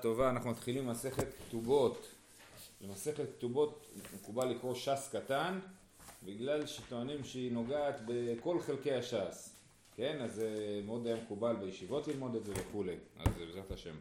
טובה, אנחנו מתחילים מסכת כתובות. במסכת כתובות מקובל לקרוא ש"ס קטן, בגלל שטוענים שהיא נוגעת בכל חלקי הש"ס. כן, אז זה מאוד היה מקובל בישיבות ללמוד את זה וכולי, אז בעזרת השם.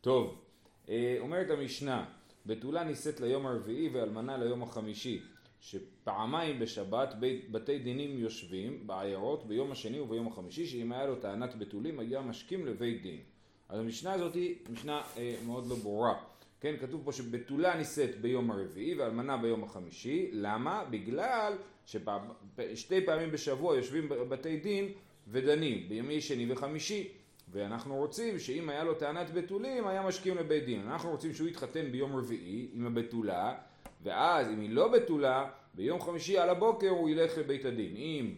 טוב, אה, אומרת המשנה, בתולה נישאת ליום הרביעי ואלמנה ליום החמישי, שפעמיים בשבת בית, בתי דינים יושבים בעיירות ביום השני וביום החמישי, שאם היה לו טענת בתולים היה משכים לבית דין. אז המשנה הזאת היא משנה אה, מאוד לא ברורה. כן, כתוב פה שבתולה נישאת ביום הרביעי ואלמנה ביום החמישי. למה? בגלל ששתי פעמים בשבוע יושבים בבתי דין ודנים, בימי שני וחמישי. ואנחנו רוצים שאם היה לו טענת בתולים, היה משכים לבית דין. אנחנו רוצים שהוא יתחתן ביום רביעי עם הבתולה, ואז אם היא לא בתולה, ביום חמישי על הבוקר הוא ילך לבית הדין. אם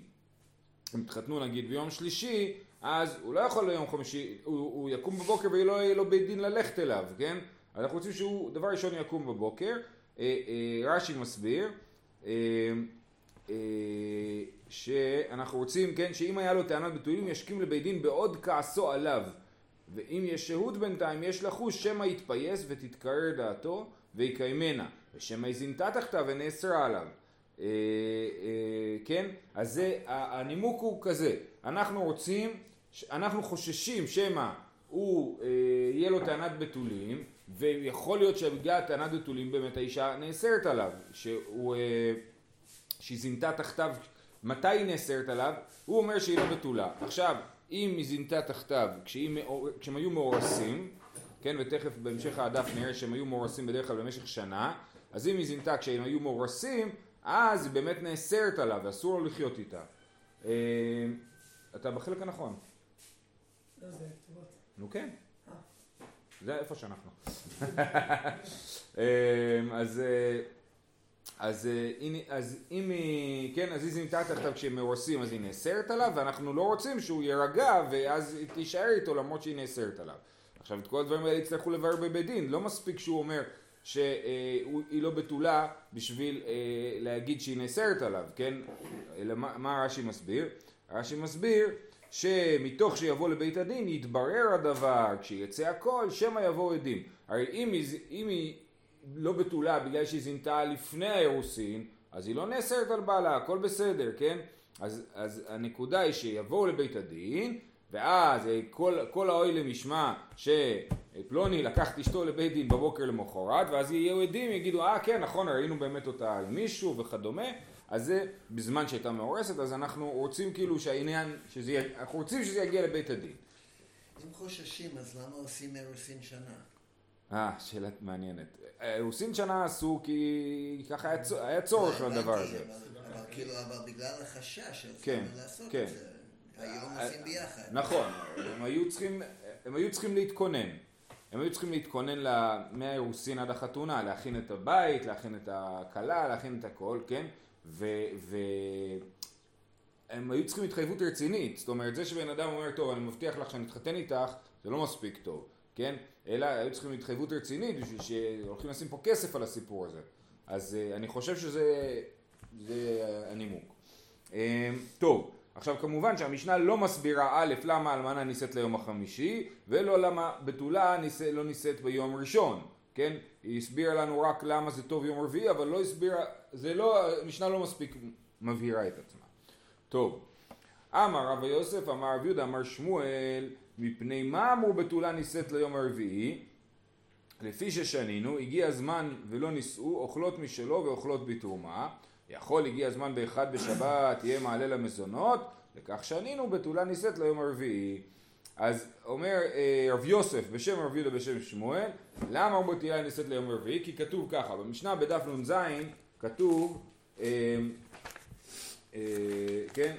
הם התחתנו נגיד ביום שלישי, אז הוא לא יכול ליום חמישי, הוא, הוא יקום בבוקר ולא יהיה לו בית דין ללכת אליו, כן? אנחנו רוצים שהוא דבר ראשון יקום בבוקר. אה, אה, רש"י מסביר אה, אה, שאנחנו רוצים, כן, שאם היה לו טענת בתולים ישכים לבית דין בעוד כעסו עליו. ואם יש שהות בינתיים יש לחוש שמא יתפייס ותתקרר דעתו ויקיימנה ושמא יזינתה תחתיו ונאסרה עליו. אה, אה, כן? אז זה, הנימוק הוא כזה, אנחנו רוצים, אנחנו חוששים שמא הוא, אה, יהיה לו טענת בתולים, ויכול להיות שבגלל טענת בתולים באמת האישה נאסרת עליו, שהוא, שהיא זינתה תחתיו, מתי היא נאסרת עליו? הוא אומר שהיא לא בתולה. עכשיו, אם היא זינתה תחתיו כשהם היו מאורסים, כן, ותכף בהמשך הדף נראה שהם היו מאורסים בדרך כלל במשך שנה, אז אם היא זינתה כשהם היו מאורסים, אז היא באמת נאסרת עליו ואסור לו לחיות איתה. אה, אתה בחלק הנכון. נו כן. אה. זה איפה שאנחנו. אה, אז, אז, אז אם היא, כן, אז זינתה תחתיו כשהם מאורסים אז היא נאסרת עליו ואנחנו לא רוצים שהוא יירגע ואז היא תישאר איתו למרות שהיא נאסרת עליו. עכשיו את כל הדברים האלה יצטרכו לברר בבית דין, לא מספיק שהוא אומר שהיא לא בתולה בשביל אה, להגיד שהיא נאסרת עליו, כן? אלא מה, מה רש"י מסביר? רש"י מסביר שמתוך שיבוא לבית הדין יתברר הדבר, כשיצא הכל, שמא יבואו עדים. הרי אם היא, אם היא לא בתולה בגלל שהיא זינתה לפני האירוסין, אז היא לא נאסרת על בעלה, הכל בסדר, כן? אז, אז הנקודה היא שיבואו לבית הדין, ואז אה, כל, כל האוי למשמע שפלוני לקח את אשתו לבית דין בבוקר למחרת ואז יהיו עדים יגידו אה כן נכון ראינו באמת אותה עם מישהו וכדומה אז זה בזמן שהייתה מאורסת אז אנחנו רוצים כאילו שהעניין שזה, אנחנו רוצים שזה יגיע לבית הדין. אם חוששים אז למה עושים אירוסין שנה? אה שאלה מעניינת. אירוסין שנה עשו כי ככה היה, היה צורך לדבר הזה. אבל כאילו אבל בגלל החשש כן, לעשות כן. את זה. היום עושים ביחד. נכון, הם היו צריכים, הם היו צריכים להתכונן. הם היו צריכים להתכונן מהאירוסין עד החתונה, להכין את הבית, להכין את הכלה, להכין את הכל, כן? והם היו צריכים התחייבות רצינית, זאת אומרת זה שבן אדם אומר טוב אני מבטיח לך שאני אתחתן איתך זה לא מספיק טוב, כן? אלא היו צריכים התחייבות רצינית בשביל שהולכים לשים פה כסף על הסיפור הזה, אז אני חושב שזה זה הנימוק. טוב עכשיו כמובן שהמשנה לא מסבירה א' למה אלמנה נישאת ליום החמישי ולא למה בתולה נישא, לא נישאת ביום ראשון, כן? היא הסבירה לנו רק למה זה טוב יום רביעי אבל לא הסבירה, זה לא, המשנה לא מספיק מבהירה את עצמה. טוב, אמר רב יוסף אמר רב יהודה אמר שמואל מפני מה אמרו בתולה נישאת ליום הרביעי לפי ששנינו הגיע הזמן ולא נישאו אוכלות משלו ואוכלות בתרומה יכול הגיע הזמן באחד בשבת יהיה מעלה למזונות וכך שנינו בתולה נישאת ליום הרביעי אז אומר אה, רב יוסף בשם רב יהודה בשם שמואל למה הוא בתולה נישאת ליום רביעי? כי כתוב ככה במשנה בדף נ"ז כתוב אה, אה, כן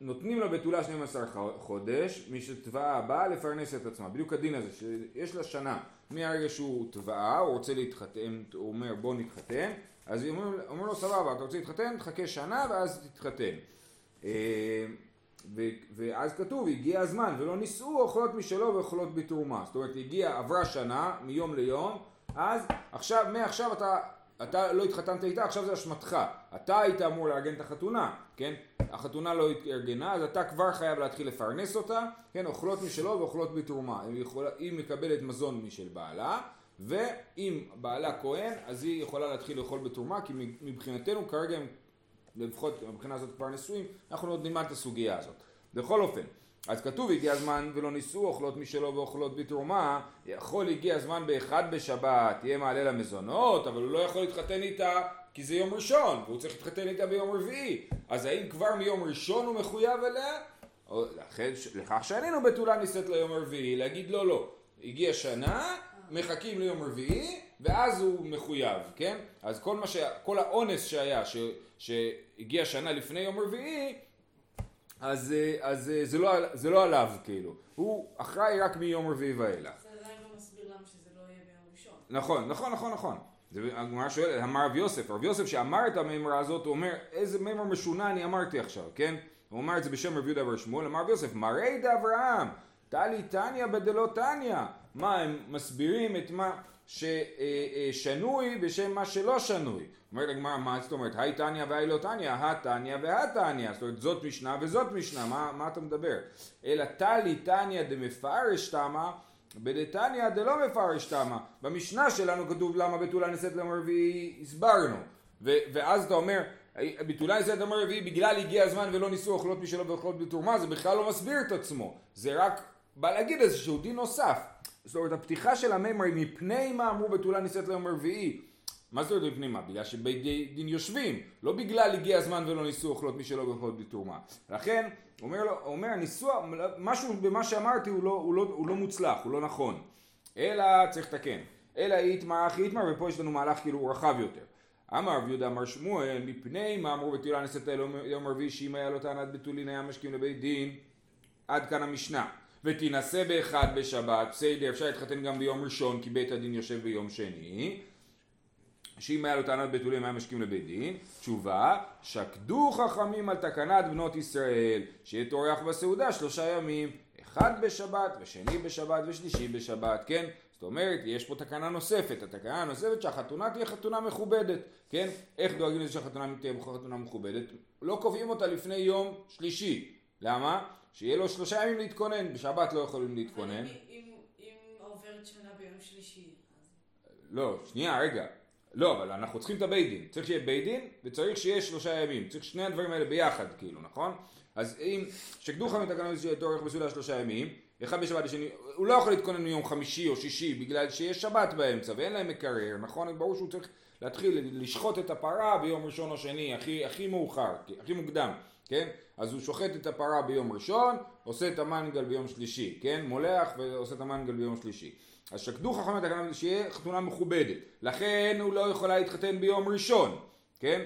נותנים לה בתולה 12 חודש מי שטבעה הבאה לפרנס את עצמה בדיוק הדין הזה שיש לה שנה מהרגע שהוא טבעה הוא רוצה להתחתן הוא אומר בוא נתחתן אז אומרים אומר לו סבבה, אתה רוצה להתחתן? תחכה שנה ואז תתחתן. ואז כתוב, הגיע הזמן ולא נישאו אוכלות משלו ואוכלות בתרומה. זאת אומרת, הגיע, עברה שנה מיום ליום, אז עכשיו, מעכשיו אתה, אתה לא התחתנת איתה, עכשיו זה אשמתך. אתה היית אמור לארגן את החתונה, כן? החתונה לא התארגנה, אז אתה כבר חייב להתחיל לפרנס אותה, כן, אוכלות משלו ואוכלות בתרומה. היא, יכולה, היא מקבלת מזון משל בעלה, ואם בעלה כהן, אז היא יכולה להתחיל לאכול בתרומה, כי מבחינתנו כרגע הם, לפחות מבחינה הזאת כבר נשואים, אנחנו עוד נלמד את הסוגיה הזאת. בכל אופן, אז כתוב הגיע הזמן ולא נישאו אוכלות משלו ואוכלות בתרומה, יכול הגיע הזמן באחד בשבת, יהיה מעלה למזונות, אבל הוא לא יכול להתחתן איתה כי זה יום ראשון, והוא צריך להתחתן איתה ביום רביעי, אז האם כבר מיום ראשון הוא מחויב אליה? או לכן, לכך שענינו בתולה נישאת ליום רביעי, להגיד לא לא, הגיע שנה, מחכים ליום רביעי, ואז הוא מחויב, כן? אז כל מה ש... כל האונס שהיה, ש... שהגיע שנה לפני יום רביעי, אז, אז זה, לא, זה לא עליו כאילו, הוא אחראי רק מיום רביעי ואילך. זה עדיין לא מסביר למה שזה לא יהיה ביום ראשון. נכון, נכון, נכון, נכון. הגמרא שואלת, אמר רב יוסף, רב יוסף שאמר את המימרה הזאת, הוא אומר, איזה מימרה משונה אני אמרתי עכשיו, כן? הוא אמר את זה בשם רב יהודה ושמואל, אמר רב יוסף, מראי דאברהם, טלי תניא בדלא תניא. מה, הם מסבירים את מה ששנוי בשם מה שלא שנוי. אומרת הגמרא, מה זאת אומרת, היי תניא והי לא תניא, התניא והתניא, זאת אומרת זאת משנה וזאת משנה, מה, מה אתה מדבר? אלא טלי תניא דמפרש תמה בדתניא דלא מפרש תמה. במשנה שלנו כתוב למה בתולה נישאת ליום רביעי, הסברנו. ו- ואז אתה אומר, בתולה נישאת ליום רביעי בגלל הגיע הזמן ולא ניסו אוכלות משלו ואוכלות בתרומה, זה בכלל לא מסביר את עצמו. זה רק בא להגיד איזשהו דין נוסף. זאת אומרת, הפתיחה של הממרי מפני מה אמרו בתולה נישאת ליום רביעי. מה זאת אומרת מפני מה? בגלל שבית דין יושבים, לא בגלל הגיע הזמן ולא ניסו אוכלות משלו ואוכלות בתרומה. לכן, אומר, לו, אומר הניסוח, משהו במה שאמרתי הוא לא, הוא, לא, הוא לא מוצלח, הוא לא נכון. אלא צריך לתקן. אלא איתמר אחי איתמר, ופה יש לנו מהלך כאילו רחב יותר. אמר רב יהודה אמר שמואל, מפני מה אמרו בתולה נישאת ליום רביעי, שאם היה לו טענת בתולין היה משקים לבית דין, עד כאן המשנה. ותינשא באחד בשבת, בסדר, אפשר להתחתן גם ביום ראשון כי בית הדין יושב ביום שני, שאם היה לו טענת בתולים היה משקים לבית דין, תשובה, שקדו חכמים על תקנת בנות ישראל, שיהיה טורח בסעודה שלושה ימים, אחד בשבת ושני בשבת ושלישי בשבת, כן? זאת אומרת, יש פה תקנה נוספת, התקנה הנוספת שהחתונה תהיה חתונה מכובדת, כן? איך דואגים לזה שהחתונה תהיה חתונה מכובדת? לא קובעים אותה לפני יום שלישי, למה? שיהיה לו שלושה ימים להתכונן, בשבת לא יכולים להתכונן. אם עוברת שנה ביום שלישי. לא, שנייה, רגע. לא, אבל אנחנו צריכים את הבית דין. צריך שיהיה בית דין, וצריך שיהיה שלושה ימים. צריך שני הדברים האלה ביחד, כאילו, נכון? אז אם שקדו לך מתקנות שיהיה תורך בסעודה שלושה ימים, אחד בשבת השני, הוא לא יכול להתכונן מיום חמישי או שישי בגלל שיש שבת באמצע ואין להם מקרר, נכון? ברור שהוא צריך להתחיל לשחוט את הפרה ביום ראשון או שני, הכי, הכי מאוחר, הכי מוקדם, כן? אז הוא שוחט את הפרה ביום ראשון, עושה את המנגל ביום שלישי, כן? מולח ועושה את המנגל ביום שלישי. אז שקדו חכמים את הכוונה שיהיה חתונה מכובדת. לכן הוא לא יכולה להתחתן ביום ראשון, כן?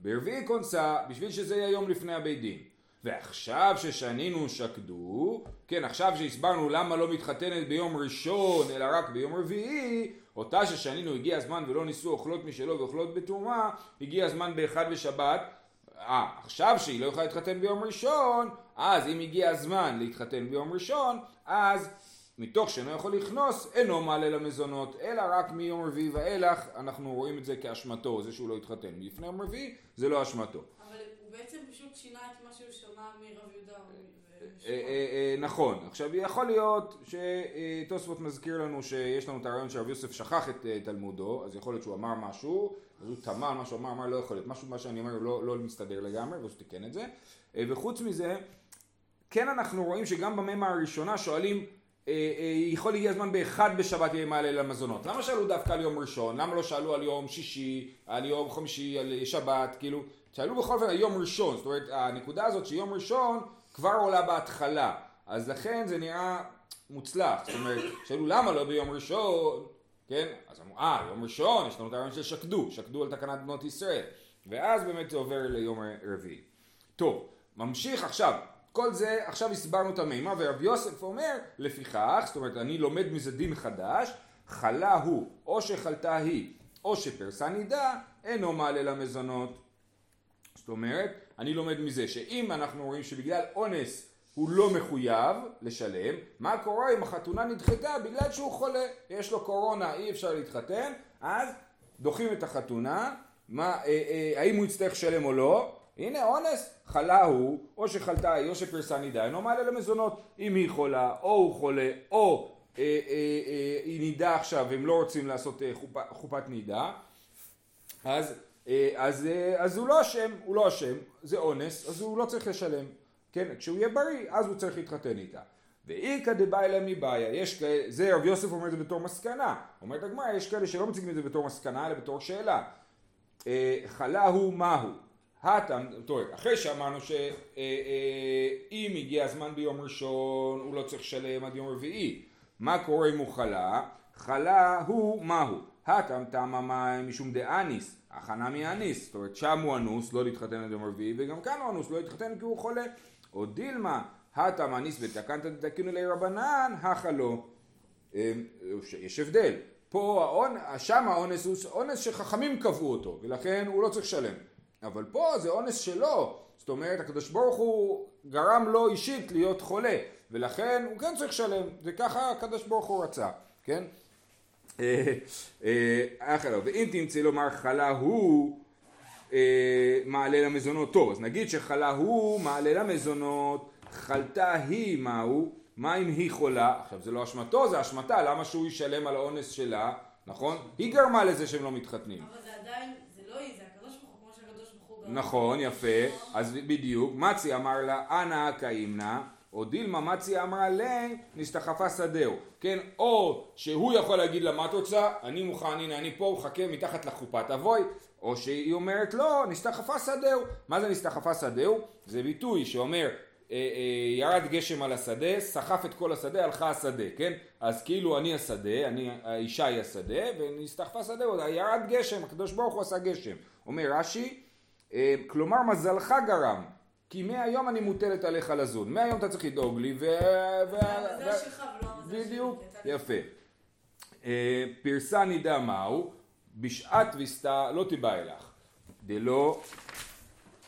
ברביעי כונסה, בשביל שזה יהיה יום לפני הבית דין. ועכשיו ששנינו שקדו, כן, עכשיו שהסברנו למה לא מתחתנת ביום ראשון, אלא רק ביום רביעי, אותה ששנינו הגיע הזמן ולא ניסו אוכלות משלו ואוכלות בתרומה, הגיע הזמן באחד בשבת. אה, עכשיו שהיא לא יכולה להתחתן ביום ראשון, אז אם הגיע הזמן להתחתן ביום ראשון, אז מתוך שאינו יכול לכנוס, אינו מעלה למזונות, אלא רק מיום רביעי ואילך, אנחנו רואים את זה כאשמתו, זה שהוא לא התחתן. מלפני יום רביעי, זה לא אשמתו. אבל הוא בעצם פשוט שינה את מה שהוא שמע מרב יהודה. אה, אה, אה, נכון. עכשיו יכול להיות שתוספות מזכיר לנו שיש לנו את הרעיון שרב יוסף שכח את תלמודו, אז יכול להיות שהוא אמר משהו, אז הוא טמא מה שהוא אמר, אמר לא יכול להיות, משהו מה שאני אומר לא, לא מסתדר לגמרי, והוא תיקן את זה. וחוץ מזה, כן אנחנו רואים שגם בממה הראשונה שואלים יכול להגיע הזמן באחד בשבת יהיה מעלה למזונות. למה שאלו דווקא על יום ראשון? למה לא שאלו על יום שישי, על יום חמישי, על שבת, כאילו? שאלו בכל אופן על יום ראשון. זאת אומרת, הנקודה הזאת שיום ראשון כבר עולה בהתחלה. אז לכן זה נראה מוצלח. זאת אומרת, שאלו למה לא ביום ראשון, כן? אז אמרו, אה, יום ראשון, יש לנו את הרעיון של שקדו, שקדו על תקנת בנות ישראל. ואז באמת זה עובר ליום רביעי. טוב, ממשיך עכשיו. כל זה, עכשיו הסברנו את המימה, ורב יוסף אומר, לפיכך, זאת אומרת, אני לומד מזה דין חדש, חלה הוא, או שחלתה היא, או שפרסה נידה, אינו מעלה למזונות. זאת אומרת, אני לומד מזה שאם אנחנו רואים שבגלל אונס הוא לא מחויב לשלם, מה קורה אם החתונה נדחתה בגלל שהוא חולה, יש לו קורונה, אי אפשר להתחתן, אז דוחים את החתונה, מה, אה, אה, האם הוא יצטרך לשלם או לא, הנה אונס, חלה הוא, או שחלתה היא, או שפרסה נידה, אינו מעלה למזונות. אם היא חולה, או הוא חולה, או אה, אה, אה, היא נידה עכשיו והם לא רוצים לעשות אה, חופה, חופת נידה, אז, אז, אה, אז הוא לא אשם, הוא לא אשם, זה אונס, אז הוא לא צריך לשלם. כן, כשהוא יהיה בריא, אז הוא צריך להתחתן איתה. ואיכא דבעילה מבעיה, יש כאלה, זה רב יוסף אומר את זה בתור מסקנה, אומרת הגמרא, יש כאלה שלא מציגים את זה בתור מסקנה, אלא בתור שאלה. אה, חלה הוא מהו? הטעם, טוב, אחרי שאמרנו שאם הגיע הזמן ביום ראשון, הוא לא צריך לשלם עד יום רביעי. מה קורה אם הוא חלה? חלה הוא מהו? הטעם טעם המים משום דאניס, הכנה מאניס, זאת אומרת שם הוא אנוס, לא להתחתן עד יום רביעי, וגם כאן הוא אנוס, לא להתחתן כי הוא חולה. או דילמה, הטעם אניס ותקנת תתקנו לי רבנן, הכה לא. אה, יש הבדל. פה, האונ... שם האונס הוא אונס שחכמים קבעו אותו, ולכן הוא לא צריך לשלם. אבל פה זה אונס שלו, זאת אומרת הקדוש ברוך הוא גרם לו אישית להיות חולה, ולכן הוא כן צריך לשלם, וככה הקדוש ברוך הוא רצה, כן? אה, אחלה, לא. ואם תמצא לומר חלה הוא אה, מעלה למזונות, טוב, אז נגיד שחלה הוא מעלה למזונות, חלתה היא מהו, מה אם היא חולה? עכשיו זה לא אשמתו, זה אשמתה, למה שהוא ישלם על האונס שלה, נכון? היא גרמה לזה שהם לא מתחתנים. אבל זה עדיין, זה לא היא, זה הקדוש ברוך הוא, כמו שהקדוש ברוך הוא גם... נכון, יפה, אז בדיוק, מצי אמר לה, אנא קאימנא, או דילמה מצי אמרה לה, נסתחפה שדהו, כן, או שהוא יכול להגיד לה, מה את רוצה? אני מוכן, הנה אני פה, מחכה מתחת לחופה, תבואי, או שהיא אומרת, לא, נסתחפה שדהו. מה זה נסתחפה שדהו? זה ביטוי שאומר, אה, אה, ירד גשם על השדה, סחף את כל השדה, הלכה השדה, כן? אז כאילו אני השדה, אני, האישה היא השדה, ונסתחפה שדהו, ירד גשם, הקדוש ברוך הוא עשה גשם. אומר רש"י, אה, כלומר מזלך גרם, כי מהיום אני מוטלת עליך לזון, מהיום אתה צריך לדאוג לי, ו... ו... המזל שלך ולא המזל שלי. בדיוק, יפה. אה, פרסה נידה מהו, בשעת ויסתה לא תיבא אלך. דלא,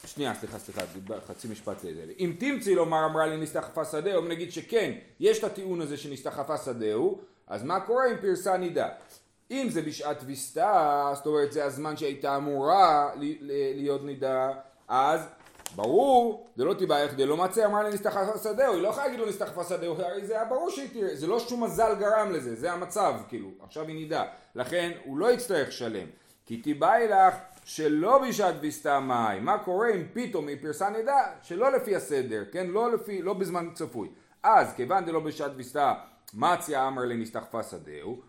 שנייה, סליחה, סליחה, חצי משפט לזה. אם תמצי לומר אמרה לי נסתחפה שדהו, אם נגיד שכן, יש את הטיעון הזה שנסתחפה שדהו, אז מה קורה אם פרסה נידה? אם זה בשעת ויסתה, זאת אומרת זה הזמן שהייתה אמורה להיות נידה, אז ברור, זה לא תיבאך דלא מצא אמר לי נסתחפה שדהו, היא לא יכולה להגיד לו נסתחפה שדהו, הרי זה היה ברור שהיא תראה, זה לא שום מזל גרם לזה, זה המצב, כאילו, עכשיו היא נידה, לכן הוא לא יצטרך לשלם, כי תיבאי לך שלא בשעת ויסתה מים, מה קורה אם פתאום היא פרסה נידה, שלא לפי הסדר, כן, לא לפי, לא בזמן צפוי, אז כיוון דלא בשעת ויסתה מציה אמר לי נסתחפה שדהו,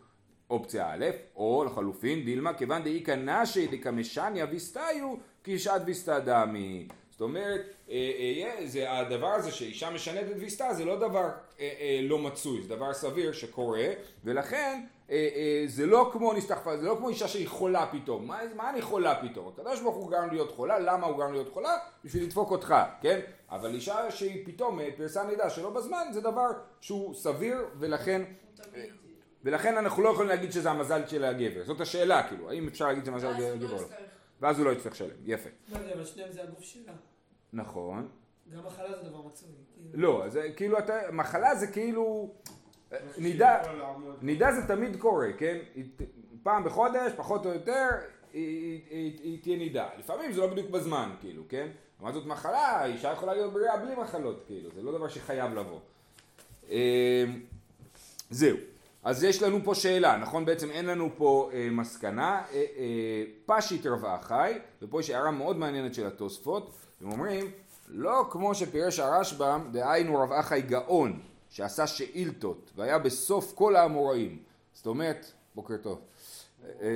אופציה א', או לחלופין דילמה כיוון דאיכא נשי דקמשניה ויסתיו כי שעת ויסתא דמי. זאת אומרת, אה, אה, זה הדבר הזה שאישה משנית את ויסתה זה לא דבר אה, אה, לא מצוי, זה דבר סביר שקורה, ולכן אה, אה, זה לא כמו נסתחפה, זה לא כמו אישה שהיא חולה פתאום. מה, מה אני חולה פתאום? הקדוש ברוך הוא גרם להיות חולה, למה הוא גרם להיות חולה? בשביל לדפוק אותך, כן? אבל אישה שהיא פתאום אה, פרסה נידה שלא בזמן, זה דבר שהוא סביר, ולכן תמיד... ולכן אנחנו לא יכולים להגיד שזה המזל של הגבר. זאת השאלה, כאילו, האם אפשר להגיד שזה המזל של הגבר או לא. ואז הוא לא יצטרך לשלם, יפה. מה זה, אבל שניהם זה הגוף שלה. נכון. גם מחלה זה דבר מצוי. כאילו. לא, זה כאילו, אתה, מחלה זה כאילו, נידה, נידה זה תמיד קורה, כן? פעם בחודש, פחות או יותר, היא, תהיה נידה. לפעמים זה לא בדיוק בזמן, כאילו, כן? לעומת זאת מחלה, אישה יכולה להיות בריאה בלי מחלות, כאילו, זה לא דבר שחייב לבוא. אה, זהו. אז יש לנו פה שאלה, נכון? בעצם אין לנו פה אה, מסקנה. אה, אה, פשיט רבה חי, ופה יש הערה מאוד מעניינת של התוספות, הם אומרים, לא כמו שפירש הרשב"ם, דהיינו רב אחי גאון, שעשה שאילתות, והיה בסוף כל האמוראים. זאת אומרת, בוקר טוב. אה,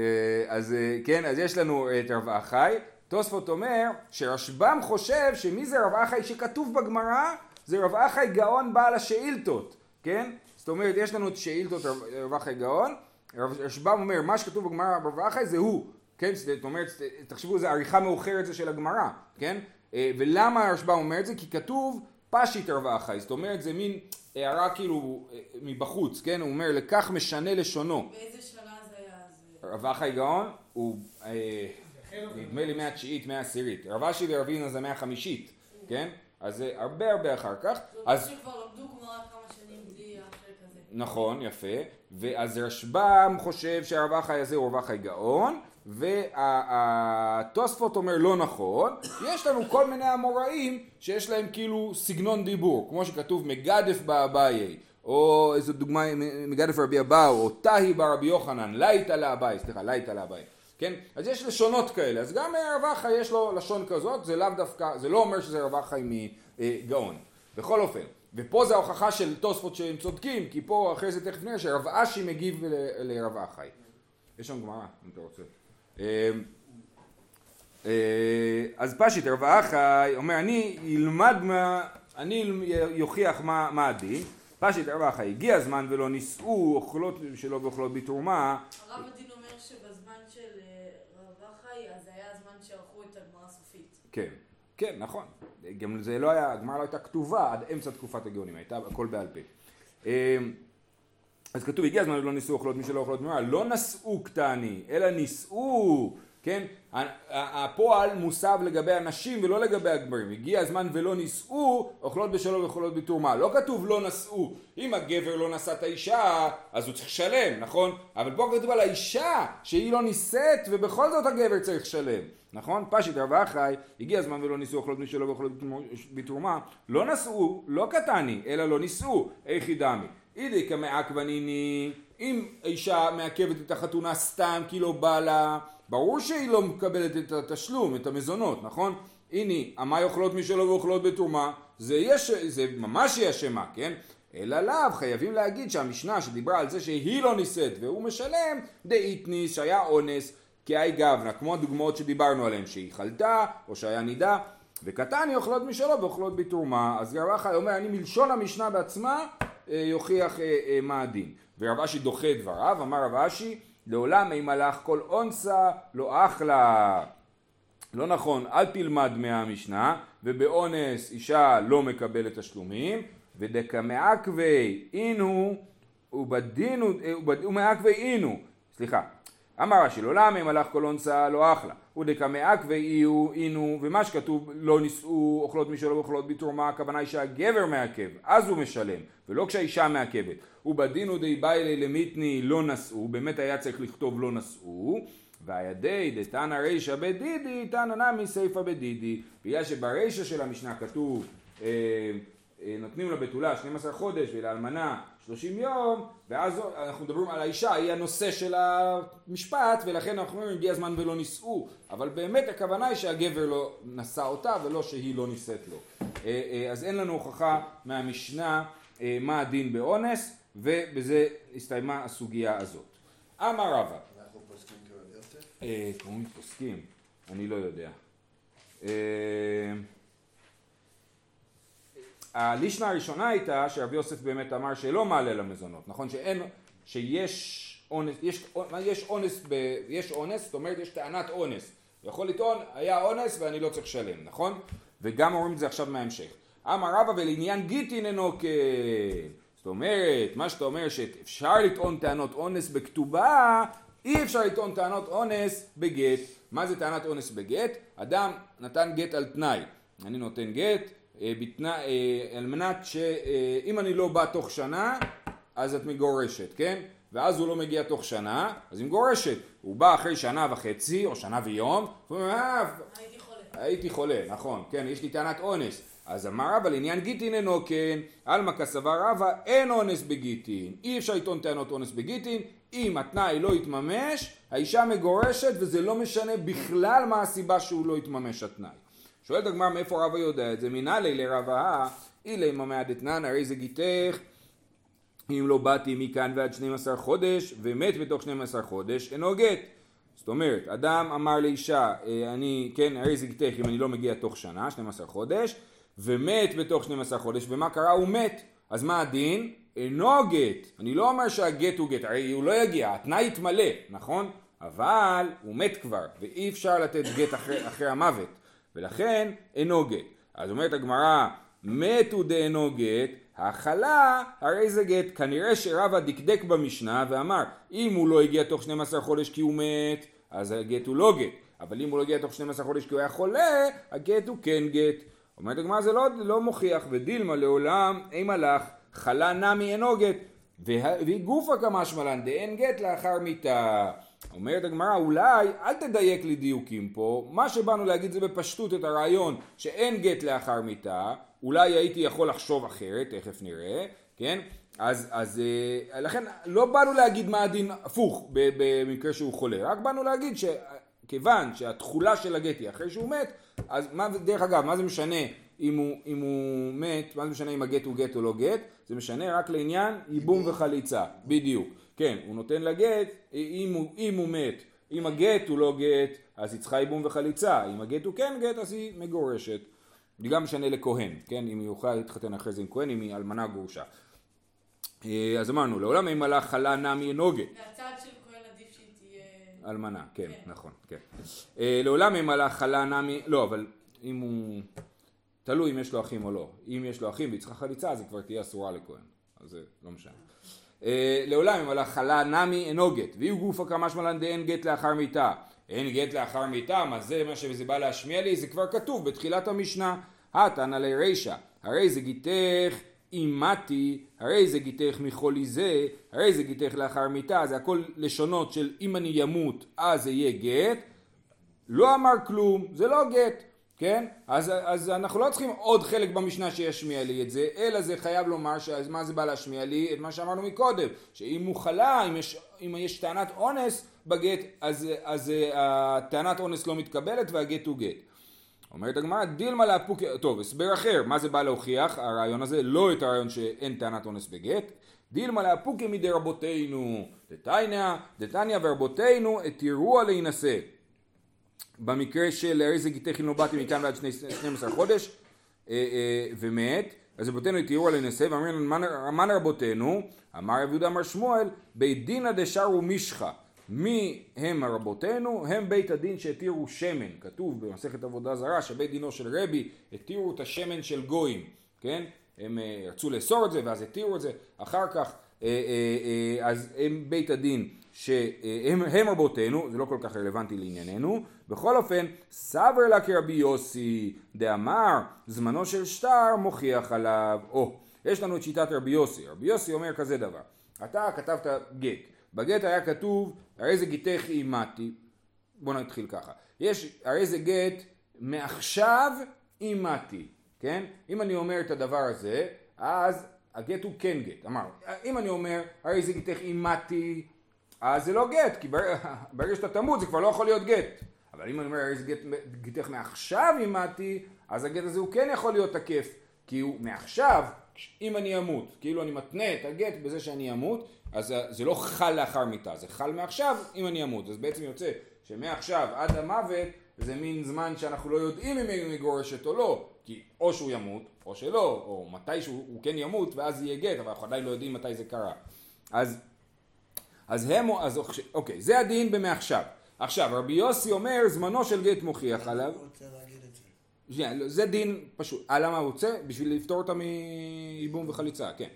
אז אה, כן, אז יש לנו את רב אחי. תוספות אומר שרשב"ם חושב שמי זה רב אחי שכתוב בגמרא זה רב אחי גאון בעל השאילתות, כן? זאת אומרת יש לנו את שאילתות רב, אחי גאון, רשב"ם אומר מה שכתוב בגמרא רב אחי זה הוא, כן? זאת אומרת תחשבו זה עריכה מאוחרת זה של הגמרא, כן? אה, ולמה הרשב"ם אומר את זה? כי כתוב פשיט רב אחי, זאת אומרת זה מין הערה כאילו אה, מבחוץ, כן? הוא אומר לכך משנה לשונו. באיזה שנה זה היה? רב אחי גאון הוא אה, נדמה לי מאה התשיעית, מאה העשירית. רב אשי ורב הנה זה מאה החמישית, כן? אז זה הרבה הרבה אחר כך. זה אומר שכבר למדו גמרא נכון, יפה. ואז רשב"ם חושב שהרב אחי הזה הוא רב אחי גאון, והתוספות אומר לא נכון, יש לנו כל מיני אמוראים שיש להם כאילו סגנון דיבור, כמו שכתוב מגדף באביי, או איזו דוגמה מגדף רבי אבהו, או תהי בה רבי יוחנן, לייט עלה אביי, סליחה, לייט עלה אביי, כן? אז יש לשונות כאלה, אז גם רב אחאי יש לו לשון כזאת, זה לאו דווקא, זה לא אומר שזה רב אחאי גאון. בכל אופן, ופה זה ההוכחה של תוספות שהם צודקים, כי פה אחרי זה תכף נראה שרב אשי מגיב ל- לרב אחאי. יש שם גמרא, אם אתה רוצה. אה, אה, אז פשיט רב אחאי אומר אני אלמד מה, אני יוכיח מה, מה הדין, פשיט רב אחי הגיע הזמן ולא נישאו אוכלות שלא ואוכלות בתרומה, הרב הדין אומר שבזמן של אה, רב אחי, אז היה הזמן שערכו את הגמרא הסופית. כן, כן נכון, גם זה לא היה, הגמרא לא הייתה כתובה עד אמצע תקופת הגאונים, הייתה הכל בעל פה. אה, אז כתוב הגיע הזמן ולא נישאו אוכלות מי שלא אוכלות בתרומה, לא נשאו קטני, אלא נישאו כן? הפועל מוסב לגבי הנשים ולא לגבי הגברים. הגיע הזמן ולא נישאו, אוכלות בשלום ואוכלות בתרומה. לא כתוב לא נשאו. אם הגבר לא נשא את האישה, אז הוא צריך לשלם, נכון? אבל פה כתוב על האישה שהיא לא נישאת ובכל זאת הגבר צריך לשלם. נכון? פשיט רב אחי, הגיע הזמן ולא נישאו אוכלות משלו ואוכלות בתרומה. לא נשאו, לא קטני, אלא לא נישאו. איך ידמי? אידי כמעכבניני, אם אישה מעכבת את החתונה סתם כי לא בא לה ברור שהיא לא מקבלת את התשלום, את המזונות, נכון? הנה, עמי אוכלות משלו ואוכלות בתרומה, זה, יש, זה ממש היא אשמה, כן? אלא לאו, חייבים להגיד שהמשנה שדיברה על זה שהיא לא נישאת והוא משלם, דאיתניס, שהיה אונס, כאי גבנה, כמו הדוגמאות שדיברנו עליהן, שהיא חלתה, או שהיה נידה, וקטני אוכלות משלו ואוכלות בתרומה. אז רב אחי אומר, אני מלשון המשנה בעצמה יוכיח אה, אה, מה הדין. ורב אשי דוחה דבריו, אמר רב אשי, לעולם אם הלך כל אונסה לא אחלה. לא נכון, אל תלמד מהמשנה, ובאונס אישה לא מקבלת תשלומים, ודקמעכבי אינו ובדינו, ומעכבי אינו, סליחה, אמר רש"י לעולם אם הלך כל אונסה לא אחלה, ודקמעכבי אינו, ומה שכתוב לא נישאו אוכלות משלו ואוכלות בתרומה, הכוונה היא שהגבר מעכב, אז הוא משלם, ולא כשהאישה מעכבת. ובדינו די ביילי למיתני לא נשאו, באמת היה צריך לכתוב לא נשאו, והידי דתנא רישא בדידי, תנא נמי סיפא בדידי, בגלל שברישא של המשנה כתוב אה, אה, נותנים לבתולה 12 חודש ולאלמנה 30 יום, ואז אנחנו מדברים על האישה, היא הנושא של המשפט, ולכן אנחנו אומרים הגיע הזמן ולא נישאו, אבל באמת הכוונה היא שהגבר לא נשא אותה ולא שהיא לא נישאת לו. אה, אז אין לנו הוכחה מהמשנה מה הדין באונס, ובזה הסתיימה הסוגיה הזאת. אמר רבא. אנחנו פוסקים כרב יוסף? אה, קוראים פוסקים, אני לא יודע. הלישנה הראשונה הייתה שרבי יוסף באמת אמר שלא מעלה למזונות, נכון? שאין, שיש אונס, יש, יש אונס, ב, יש אונס, זאת אומרת יש טענת אונס. יכול לטעון, היה אונס ואני לא צריך לשלם, נכון? וגם אומרים את זה עכשיו מההמשך. אמר רבא ולעניין גיטין אינו כן. זאת אומרת, מה שאתה אומר שאפשר לטעון טענות אונס בכתובה, אי אפשר לטעון טענות אונס בגט. מה זה טענת אונס בגט? אדם נתן גט על תנאי. אני נותן גט בתנא, אה, על מנת שאם אה, אני לא בא תוך שנה, אז את מגורשת, כן? ואז הוא לא מגיע תוך שנה, אז היא מגורשת. הוא בא אחרי שנה וחצי או שנה ויום, והוא אומר, אה, הייתי חולה. הייתי חולה, נכון, כן, יש לי טענת אונס. אז אמר רבא לעניין גיטין אינו כן, עלמא כסבר רבא אין אונס בגיטין. אי אפשר לטעון טענות אונס בגיטין, אם התנאי לא יתממש, האישה מגורשת וזה לא משנה בכלל מה הסיבה שהוא לא יתממש התנאי. שואלת הגמר מאיפה רבא יודע את זה? מנהלי לרבא, אילי ממא דתנן, הרי זה גיתך אם לא באתי מכאן ועד 12 חודש ומת בתוך 12 חודש, אינו גט. זאת אומרת, אדם אמר לאישה, אה, אני, כן, הרי זה גיתך אם אני לא מגיע תוך שנה, 12 חודש, ומת בתוך 12 חודש, ומה קרה? הוא מת. אז מה הדין? אינו גט. אני לא אומר שהגט הוא גט, הרי הוא לא יגיע, התנאי יתמלא, נכון? אבל הוא מת כבר, ואי אפשר לתת גט אחרי, אחרי המוות, ולכן אינו גט. אז אומרת הגמרא, מתו דאינו גט, הכלה הרי זה גט. כנראה שרבא דקדק במשנה ואמר, אם הוא לא הגיע תוך 12 חודש כי הוא מת, אז הגט הוא לא גט. אבל אם הוא לא הגיע תוך 12 חודש כי הוא היה חולה, הגט הוא כן גט. אומרת הגמרא זה לא, לא מוכיח, ודילמה לעולם אימה לך, חלה נמי אינו גט. וה- והיא גופא כמשמלן דאין גט לאחר מיתה. אומרת הגמרא אולי אל תדייק לי דיוקים פה, מה שבאנו להגיד זה בפשטות את הרעיון שאין גט לאחר מיתה, אולי הייתי יכול לחשוב אחרת, תכף נראה, כן? אז, אז אה, לכן לא באנו להגיד מה הדין הפוך במקרה שהוא חולה, רק באנו להגיד שכיוון שהתכולה של הגט היא אחרי שהוא מת, אז מה, דרך אגב, מה זה משנה אם הוא, אם הוא מת, מה זה משנה אם הגט הוא גט או לא גט? זה משנה רק לעניין ייבום וחליצה, בדיוק. כן, הוא נותן לה גט, אם הוא, אם הוא מת, אם הגט הוא לא גט, אז היא צריכה ייבום וחליצה, אם הגט הוא כן גט, אז היא מגורשת. זה גם משנה לכהן, כן, אם היא יכולה להתחתן אחרי זה עם כהן, אם היא אלמנה גרושה. אה, אז אמרנו, לעולם אם מלאך חלה נמי אינו גט. מהצד של כהן עדיף שהיא תהיה... אלמנה, כן, כן. נכון, כן. אה, לעולם אם הלך חלה נמי, לא, אבל אם הוא... תלוי אם יש לו אחים או לא. אם יש לו אחים והיא צריכה חליצה, אז היא כבר תהיה אסורה לכהן. אז זה לא משנה. אה, לעולם אם הלך חלה נמי אינו גט, ואם גופא כמשמלן דאין גט לאחר מיתה. אין גט לאחר מיתה, מה זה מה שזה בא להשמיע לי? זה כבר כתוב בתחילת המשנה. התנא לרישא, הרי זה גיתך אימתי, הרי זה גיתך מחולי זה, הרי זה גיתך לאחר מיתה, זה הכל לשונות של אם אני ימות אז זה יהיה גט, לא אמר כלום, זה לא גט, כן? אז, אז אנחנו לא צריכים עוד חלק במשנה שישמיע לי את זה, אלא זה חייב לומר, ש- מה זה בא להשמיע לי? את מה שאמרנו מקודם, שאם הוא חלה, אם יש, אם יש טענת אונס בגט, אז, אז אה, טענת אונס לא מתקבלת והגט הוא גט. אומרת הגמרא, דילמה לאפוק... טוב, הסבר אחר, מה זה בא להוכיח? הרעיון הזה, לא את הרעיון שאין טענת אונס בגט. דילמה לאפוקי מדי רבותינו, דתניא, דתניא ורבותינו התירוה להינשא. במקרה של הרי זה גיתך אם לא באתי מכאן ועד שני- 12 חודש אה, אה, ומת, אז רבותינו התירו להינשא ואמרו לנו "מן- רבותינו, אמר רב יהודה אמר שמואל, בית דינא דשארו מישחא. מי הם רבותינו? הם בית הדין שהתירו שמן. כתוב במסכת עבודה זרה שבית דינו של רבי התירו את השמן של גויים, כן? הם אה, רצו לאסור את זה ואז התירו את זה. אחר כך, אז הם בית הדין שהם הם רבותינו, זה לא כל כך רלוונטי לענייננו. בכל אופן, סבר לה כרבי יוסי דאמר, זמנו של שטר מוכיח עליו. או, יש לנו את שיטת רבי יוסי. רבי יוסי אומר כזה דבר, אתה כתבת גט, בגט היה כתוב, הרי זה גיתך אימתי, בוא נתחיל ככה, יש, הרי זה גט מעכשיו אימתי, כן? אם אני אומר את הדבר הזה, אז הגט הוא כן גט, אמר, אם אני אומר, הרי זה גיתך אימתי, אז זה לא גט, כי ברגע שאתה תמות זה כבר לא יכול להיות גט. אבל אם אני אומר, הרי זה גט, גיתך מעכשיו אימתי, אז הגט הזה הוא כן יכול להיות תקף, כי הוא מעכשיו, אם אני אמות, כאילו אני מתנה את הגט בזה שאני אמות, אז זה לא חל לאחר מיתה, זה חל מעכשיו אם אני אמות. אז בעצם יוצא שמעכשיו עד המוות זה מין זמן שאנחנו לא יודעים אם היא מגורשת או לא, כי או שהוא ימות או שלא, או מתי שהוא הוא כן ימות ואז יהיה גט, אבל אנחנו עדיין לא יודעים מתי זה קרה. אז, אז הם, אז אוקיי, זה הדין במעכשיו. עכשיו, רבי יוסי אומר, זמנו של גט מוכיח עליו. אני רוצה להגיד את זה. שנייה, לא, זה דין פשוט. אה, למה הוא רוצה? בשביל לפתור אותה מייבום וחליצה, כן.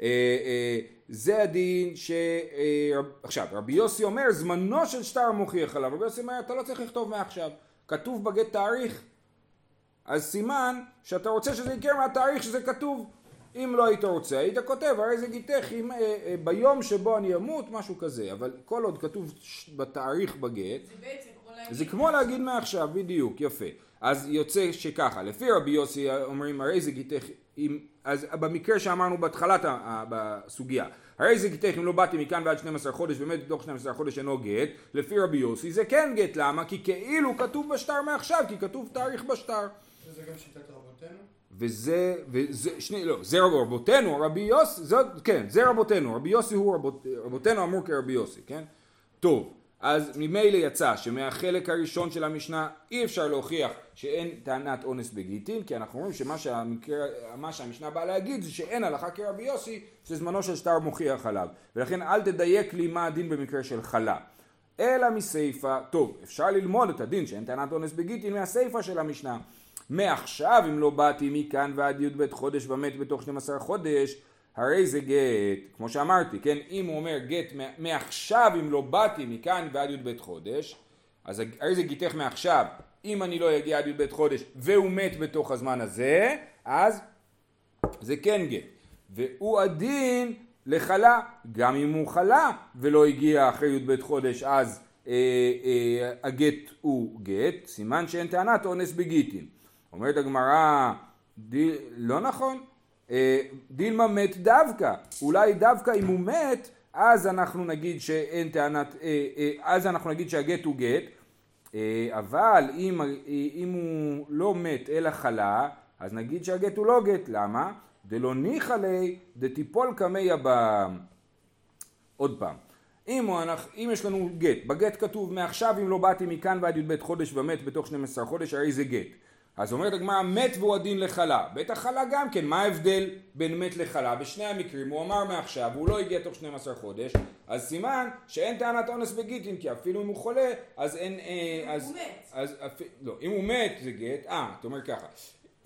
אה, אה, זה הדין ש... אה, עכשיו, רבי יוסי אומר, זמנו של שטר מוכיח עליו. רבי יוסי אומר, אתה לא צריך לכתוב מעכשיו. כתוב בגט תאריך, אז סימן שאתה רוצה שזה יקרה מהתאריך שזה כתוב. אם לא היית רוצה, היית כותב, הרי זה גיתך אם, אה, אה, ביום שבו אני אמות, משהו כזה. אבל כל עוד כתוב ש- בתאריך בגט, זה בעצם כמו להגיד... זה כמו להגיד מעכשיו, בדיוק, יפה. אז יוצא שככה, לפי רבי יוסי אומרים הרי זה גיתך אם, אז במקרה שאמרנו בהתחלת ה- ה- בסוגיה, הרי זה גיתך אם לא באתי מכאן ועד 12 חודש, באמת בתוך 12 חודש אינו גט, לפי רבי יוסי זה כן גט, למה? כי כאילו כתוב בשטר מעכשיו, כי כתוב תאריך בשטר. וזה? וזה, שני, לא, זה רבותינו, רבי יוסי, זאת, כן, זה רבותינו, רבי יוסי הוא רבות, רבותינו אמור כרבי יוסי, כן? טוב, אז ממילא יצא שמהחלק הראשון של המשנה אי אפשר להוכיח שאין טענת אונס בגיטין, כי אנחנו אומרים שמה שהמקרה, שהמשנה באה להגיד זה שאין הלכה כרבי יוסי, שזמנו של שטר מוכיח עליו, ולכן אל תדייק לי מה הדין במקרה של חלה. אלא מסיפה, טוב, אפשר ללמוד את הדין שאין טענת אונס בגיטין מהסיפה של המשנה. מעכשיו אם לא באתי מכאן ועד י"ב חודש ומת בתוך 12 חודש, הרי זה גט, כמו שאמרתי, כן, אם הוא אומר גט מעכשיו אם לא באתי מכאן ועד י"ב חודש, אז הרי זה גיתך מעכשיו, אם אני לא אגיע עד י"ב חודש והוא מת בתוך הזמן הזה, אז זה כן גט. והוא הדין לחלה, גם אם הוא חלה ולא הגיע אחרי י"ב חודש אז אה, אה, הגט הוא גט, סימן שאין טענת אונס בגיטין. אומרת הגמרא, לא נכון, אה, דילמה מת דווקא, אולי דווקא אם הוא מת אז אנחנו נגיד שאין טענת, אה, אה, אז אנחנו נגיד שהגט הוא גט, אבל אם, אם הוא לא מת אלא חלה, אז נגיד שהגט הוא לא גט, למה? דלא ניחא ליה דתיפול קמי יבם. עוד פעם, אם, הוא, אם יש לנו גט, בגט כתוב מעכשיו אם לא באתי מכאן ועד י"ב חודש ומת בתוך 12 חודש, הרי זה גט. אז אומרת הגמרא מת והוא הדין לחלה. בטח חלה גם כן, מה ההבדל בין מת לחלה? בשני המקרים הוא אמר מעכשיו, הוא לא הגיע תוך 12 חודש, אז סימן שאין טענת אונס בגיטין, כי אפילו אם הוא חולה, אז אין... אה, אז, הוא מת. אז, אפ... לא, אם הוא מת זה גט, אה, אתה אומר ככה.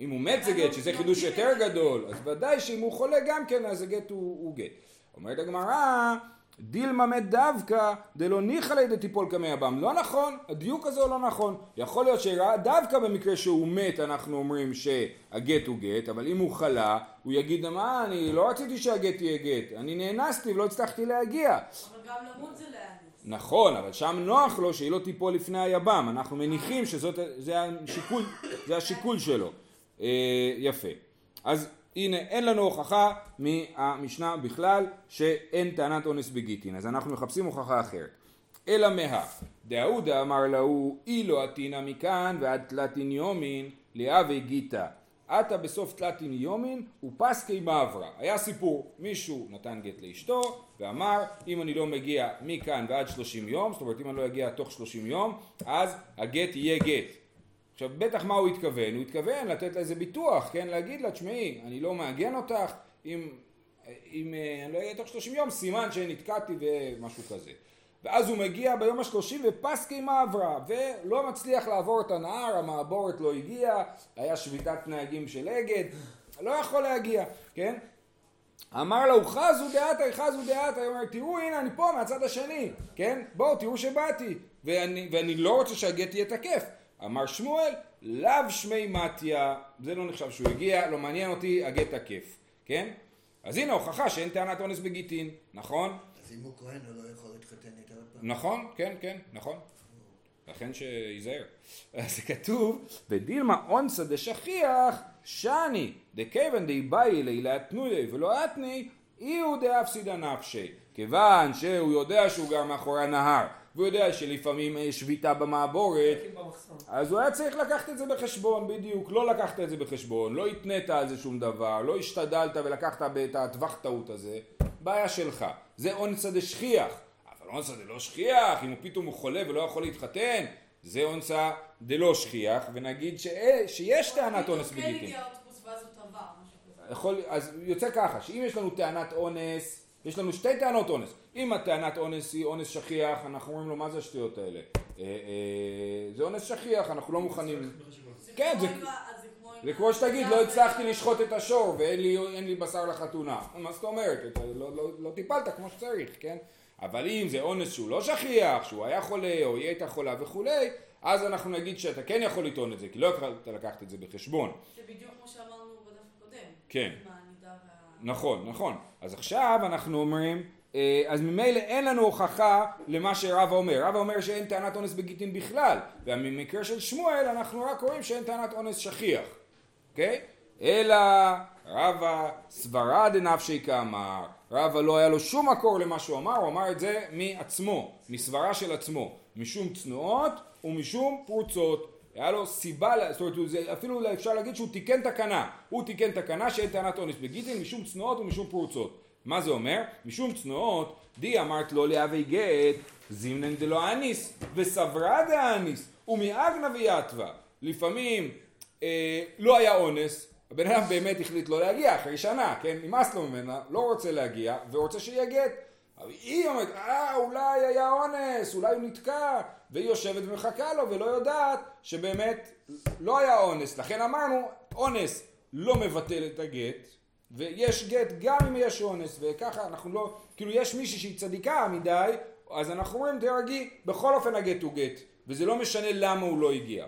אם הוא מת זה גט, שזה חידוש יותר גדול, אז ודאי שאם הוא חולה גם כן, אז הגט הוא, הוא גט. אומרת הגמרא, דילמה מת דווקא דלא ניחא לידי תיפול קמי הבם. לא נכון, הדיוק הזה הוא לא נכון. יכול להיות שדווקא במקרה שהוא מת אנחנו אומרים שהגט הוא גט, אבל אם הוא חלה, הוא יגיד, מה, אני לא רציתי שהגט יהיה גט, אני נאנסתי ולא הצלחתי להגיע. אבל גם למות זה להיאנס. נכון, אבל שם נוח לו שהיא לא תיפול לפני היבם, אנחנו מניחים שזה השיקול, זה השיקול שלו. אה, יפה. אז הנה, אין לנו הוכחה מהמשנה בכלל שאין טענת אונס בגיטין, אז אנחנו מחפשים הוכחה אחרת. אלא מה, דאודה אמר להוא אילו עתינא מכאן ועד תלתין יומין לאבי גיתא. עתה בסוף תלתין יומין ופסקי מעברה. היה סיפור, מישהו נתן גט לאשתו ואמר אם אני לא מגיע מכאן ועד שלושים יום, זאת אומרת אם אני לא אגיע תוך שלושים יום, אז הגט יהיה גט. עכשיו בטח מה הוא התכוון? הוא התכוון לתת לה איזה ביטוח, כן? להגיד לה, תשמעי, אני לא מעגן אותך, אם, אם אה, אני לא אהיה תוך 30 יום, סימן שנתקעתי ומשהו כזה. ואז הוא מגיע ביום השלושים ופסקי מעברה, ולא מצליח לעבור את הנהר, המעבורת לא הגיעה, היה שביתת נהגים של אגד, לא יכול להגיע, כן? אמר לה, הוא חזו דעתה, חזו דעתה, הוא אומר, תראו, הנה, אני פה מהצד השני, כן? בואו, תראו שבאתי, ואני, ואני לא רוצה שהגט יהיה תקף. אמר שמואל, לאו שמי מתיה, זה לא נחשב שהוא הגיע, לא מעניין אותי, הגט תקף, כן? אז הנה הוכחה שאין טענת אונס בגיטין, נכון? אז אם הוא כהן הוא לא יכול להתחתן איתה עוד פעם. נכון, כן, כן, נכון. לכן שייזהר. אז זה כתוב, ודילמה אונסא דשכיח, שאני, דכיוון דאיבאי אלי להתנויי ולא אתני, אי הוא דאפסידא נפשי. כיוון שהוא יודע שהוא גר מאחורי הנהר, והוא יודע שלפעמים יש שביתה במעבורת, אז הוא היה צריך לקחת את זה בחשבון, בדיוק, לא לקחת את זה בחשבון, לא התנית על זה שום דבר, לא השתדלת ולקחת את הטווח טעות הזה, בעיה שלך, זה אונסא דשכיח, אבל אונסא דלא שכיח, אם הוא פתאום הוא חולה ולא יכול להתחתן, זה אונסא דלא שכיח, ונגיד ש... שיש טענת אונס כן בגיטין. יכול, אז יוצא ככה, שאם יש לנו טענת אונס, יש לנו שתי טענות אונס. אם הטענת אונס היא אונס שכיח, אנחנו אומרים לו, מה זה השטויות האלה? אה, אה, זה אונס שכיח, אנחנו לא מוכנים... כן, זה- זה כמו שתגיד, לא הצלחתי לשחוט את השור ואין לי, בשר לחתונה. מה זאת אומרת? לא, לא, לא טיפלת כמו שצריך, כן? אבל אם זה אונס שהוא לא שכיח, שהוא היה חולה או היא הייתה חולה וכולי, אז אנחנו נגיד שאתה כן יכול לטעון את זה, כי לא יכולת לקחת את זה בחשבון. זה בדיוק כמו שאמרנו בדף הקודם. כן. נכון, נכון. אז עכשיו אנחנו אומרים, אה, אז ממילא אין לנו הוכחה למה שרבא אומר. רבא אומר שאין טענת אונס בגיטין בכלל, ובמקרה של שמואל אנחנו רק רואים שאין טענת אונס שכיח, אוקיי? אלא רבא סברה דנפשי כאמר, רבא לא היה לו שום מקור למה שהוא אמר, הוא אמר את זה מעצמו, מסברה של עצמו, משום צנועות ומשום פרוצות. היה לו סיבה, זאת אומרת, אפילו אפשר להגיד שהוא תיקן תקנה. הוא תיקן תקנה שאין טענת אונס בגיטין משום צנועות ומשום פרוצות. מה זה אומר? משום צנועות, די אמרת לא להווה גט, זימנן דלא אניס, וסברה דאניס, ומאגנא ויתווה. לפעמים אה, לא היה אונס, הבן אדם באמת החליט לא להגיע אחרי שנה, כן? נמאס לו ממנה, לא רוצה להגיע, ורוצה שיהיה גט. אבל היא אומרת, אה, אולי היה אונס, אולי הוא נתקע, והיא יושבת ומחכה לו ולא יודעת שבאמת לא היה אונס. לכן אמרנו, אונס לא מבטל את הגט, ויש גט גם אם יש אונס, וככה אנחנו לא, כאילו יש מישהי שהיא צדיקה מדי, אז אנחנו אומרים, תרגי, בכל אופן הגט הוא גט, וזה לא משנה למה הוא לא הגיע.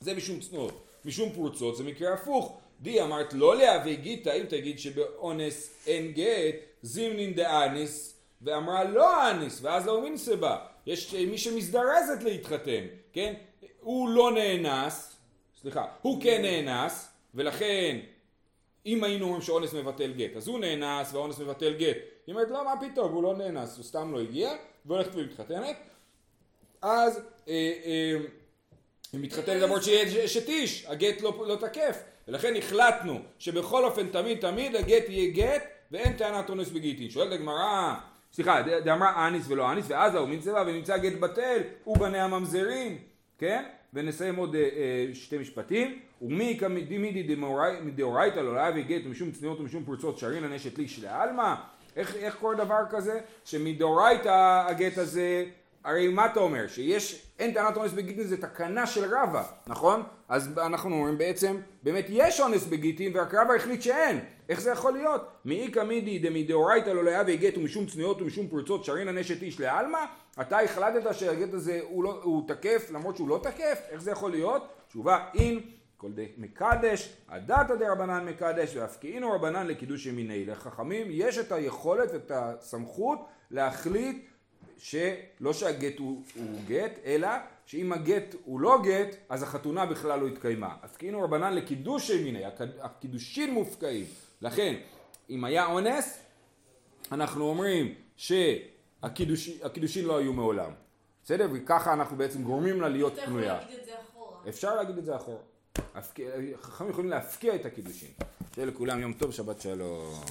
זה משום צנועות. משום פרוצות זה מקרה הפוך. די אמרת לא להווה גיתא, אם תגיד שבאונס אין גט, זימנין דאניס ואמרה לא אניס ואז לא מינסה בה. יש מי שמזדרזת להתחתן, כן? הוא לא נאנס, סליחה, הוא כן נאנס ולכן אם היינו אומרים שאונס מבטל גט, אז הוא נאנס והאונס מבטל גט. היא אומרת, לא, מה פתאום, הוא לא נאנס, הוא סתם לא הגיע, והולכת ומתחתנת. אז אה, אה, היא מתחתנת למרות שיש את איש, הגט לא, לא תקף. ולכן החלטנו שבכל אופן תמיד תמיד הגט יהיה גט ואין טענת אונס בגיטין. שואלת הגמרא, סליחה, דאמרה אניס ולא אניס, ואז ההוא מצבא ונמצא גט בטל, הוא בני הממזרים, כן? ונסיים עוד אה, אה, שתי משפטים. ומי כמידי מדאורייתא לא להביא גט ומשום צניעות ומשום פרצות שרין הנשת ליש לעלמא איך, איך קורה דבר כזה? שמדאורייתא הגט הזה, הרי מה אתה אומר? שיש, אין טענת אונס בגיטין זה תקנה של רבא, נכון? אז אנחנו אומרים בעצם, באמת יש אונס בגיטין ורק רבא החליט שאין. איך זה יכול להיות? מאיכא מידי דמדאורייתא לא להביא גט ומשום צניעות ומשום פרצות שרין הנשת איש לעלמא? אתה החלטת שהגט הזה הוא, לא, הוא תקף למרות שהוא לא תקף? איך זה יכול להיות? תשובה אין כל די מקדש, הדתא דרבנן מקדש והפקיעינו רבנן לקידוש ימיני. לחכמים יש את היכולת ואת הסמכות להחליט שלא שהגט הוא, הוא גט, אלא שאם הגט הוא לא גט, אז החתונה בכלל לא התקיימה. הפקיעינו רבנן לקידוש ימיני, הקידושין מופקעים. לכן, אם היה אונס, אנחנו אומרים שהקידושין לא היו מעולם. בסדר? וככה אנחנו בעצם גורמים לה להיות פנויה. אפשר להגיד את זה אחורה. חכמים יכולים להפקיע את הקידושין. שיהיה לכולם יום טוב, שבת שלום.